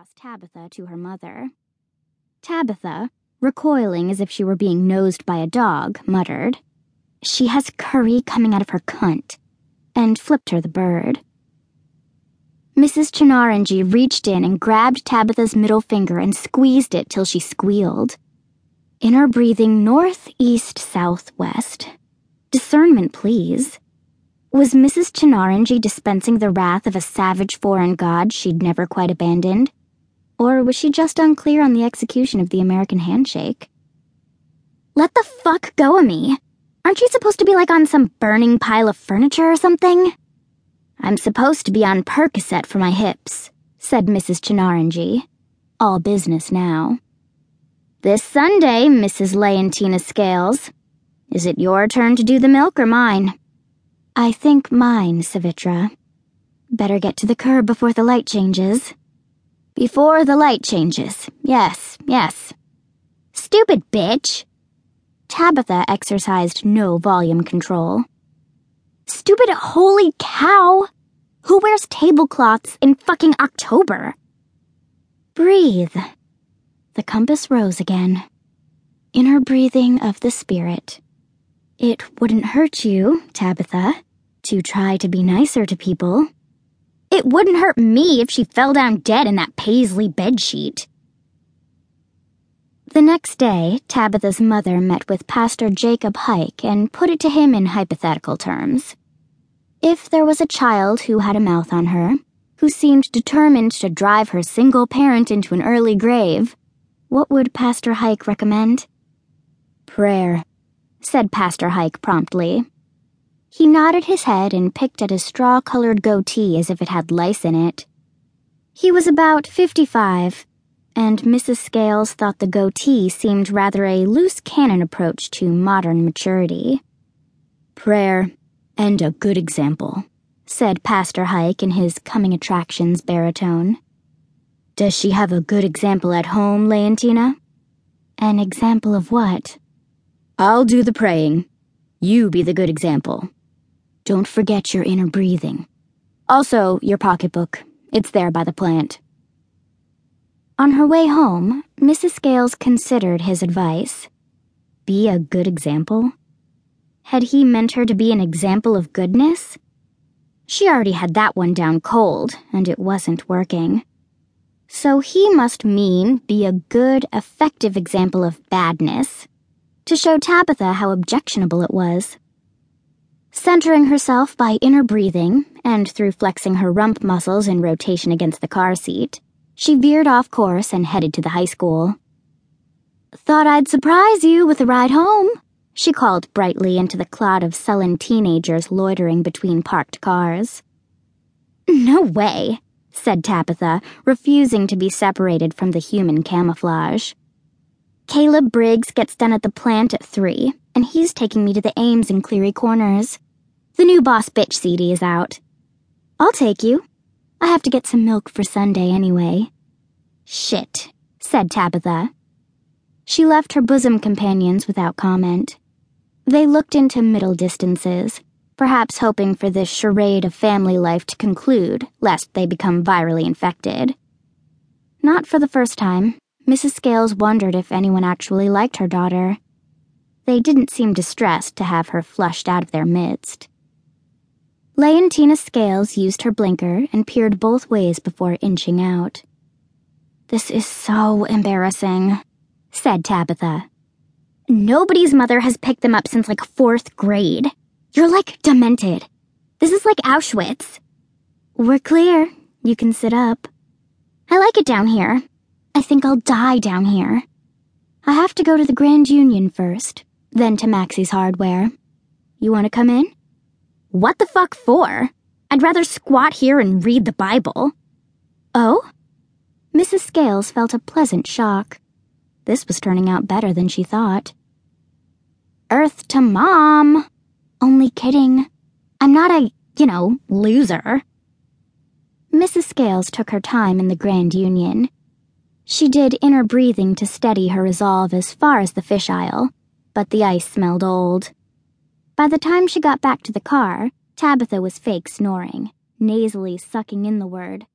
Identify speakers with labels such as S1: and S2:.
S1: across Tabitha to her mother. Tabitha, recoiling as if she were being nosed by a dog, muttered, She has curry coming out of her cunt, and flipped her the bird. Mrs. Chinaranji reached in and grabbed Tabitha's middle finger and squeezed it till she squealed. In her breathing north, east, south, west. Discernment, please. Was Mrs. Chinaranji dispensing the wrath of a savage foreign god she'd never quite abandoned? Or was she just unclear on the execution of the American handshake? Let the fuck go of me! Aren't you supposed to be like on some burning pile of furniture or something? I'm supposed to be on Percocet for my hips, said Mrs. Chinaranji. All business now. This Sunday, Mrs. Leontina Scales. Is it your turn to do the milk or mine? I think mine, Savitra. Better get to the curb before the light changes. Before the light changes. Yes, yes. Stupid bitch! Tabitha exercised no volume control. Stupid holy cow! Who wears tablecloths in fucking October? Breathe. The compass rose again. Inner breathing of the spirit. It wouldn't hurt you, Tabitha, to try to be nicer to people. It wouldn't hurt me if she fell down dead in that paisley bedsheet. The next day, Tabitha's mother met with Pastor Jacob Hike and put it to him in hypothetical terms. If there was a child who had a mouth on her, who seemed determined to drive her single parent into an early grave, what would Pastor Hike recommend? Prayer said Pastor Hike promptly. He nodded his head and picked at his straw colored goatee as if it had lice in it. He was about fifty five, and Mrs. Scales thought the goatee seemed rather a loose cannon approach to modern maturity. Prayer and a good example, said Pastor Hike in his coming attractions baritone. Does she have a good example at home, Leontina? An example of what? I'll do the praying. You be the good example. Don't forget your inner breathing. Also, your pocketbook. It's there by the plant. On her way home, Mrs. Scales considered his advice. Be a good example? Had he meant her to be an example of goodness? She already had that one down cold, and it wasn't working. So he must mean be a good, effective example of badness to show Tabitha how objectionable it was. Centering herself by inner breathing and through flexing her rump muscles in rotation against the car seat, she veered off course and headed to the high school. Thought I'd surprise you with a ride home, she called brightly into the cloud of sullen teenagers loitering between parked cars. No way, said Tabitha, refusing to be separated from the human camouflage. Caleb Briggs gets done at the plant at 3, and he's taking me to the Ames in Cleary Corners. The new Boss Bitch CD is out. I'll take you. I have to get some milk for Sunday anyway. Shit, said Tabitha. She left her bosom companions without comment. They looked into middle distances, perhaps hoping for this charade of family life to conclude, lest they become virally infected. Not for the first time. Mrs. Scales wondered if anyone actually liked her daughter. They didn't seem distressed to have her flushed out of their midst. Leontina Scales used her blinker and peered both ways before inching out. This is so embarrassing, said Tabitha. Nobody's mother has picked them up since like fourth grade. You're like demented. This is like Auschwitz. We're clear. You can sit up. I like it down here. I think I'll die down here. I have to go to the Grand Union first, then to Maxie's Hardware. You want to come in? What the fuck for? I'd rather squat here and read the Bible. Oh? Mrs. Scales felt a pleasant shock. This was turning out better than she thought. Earth to Mom! Only kidding. I'm not a, you know, loser. Mrs. Scales took her time in the Grand Union she did inner breathing to steady her resolve as far as the fish aisle, but the ice smelled old. By the time she got back to the car, Tabitha was fake snoring, nasally sucking in the word.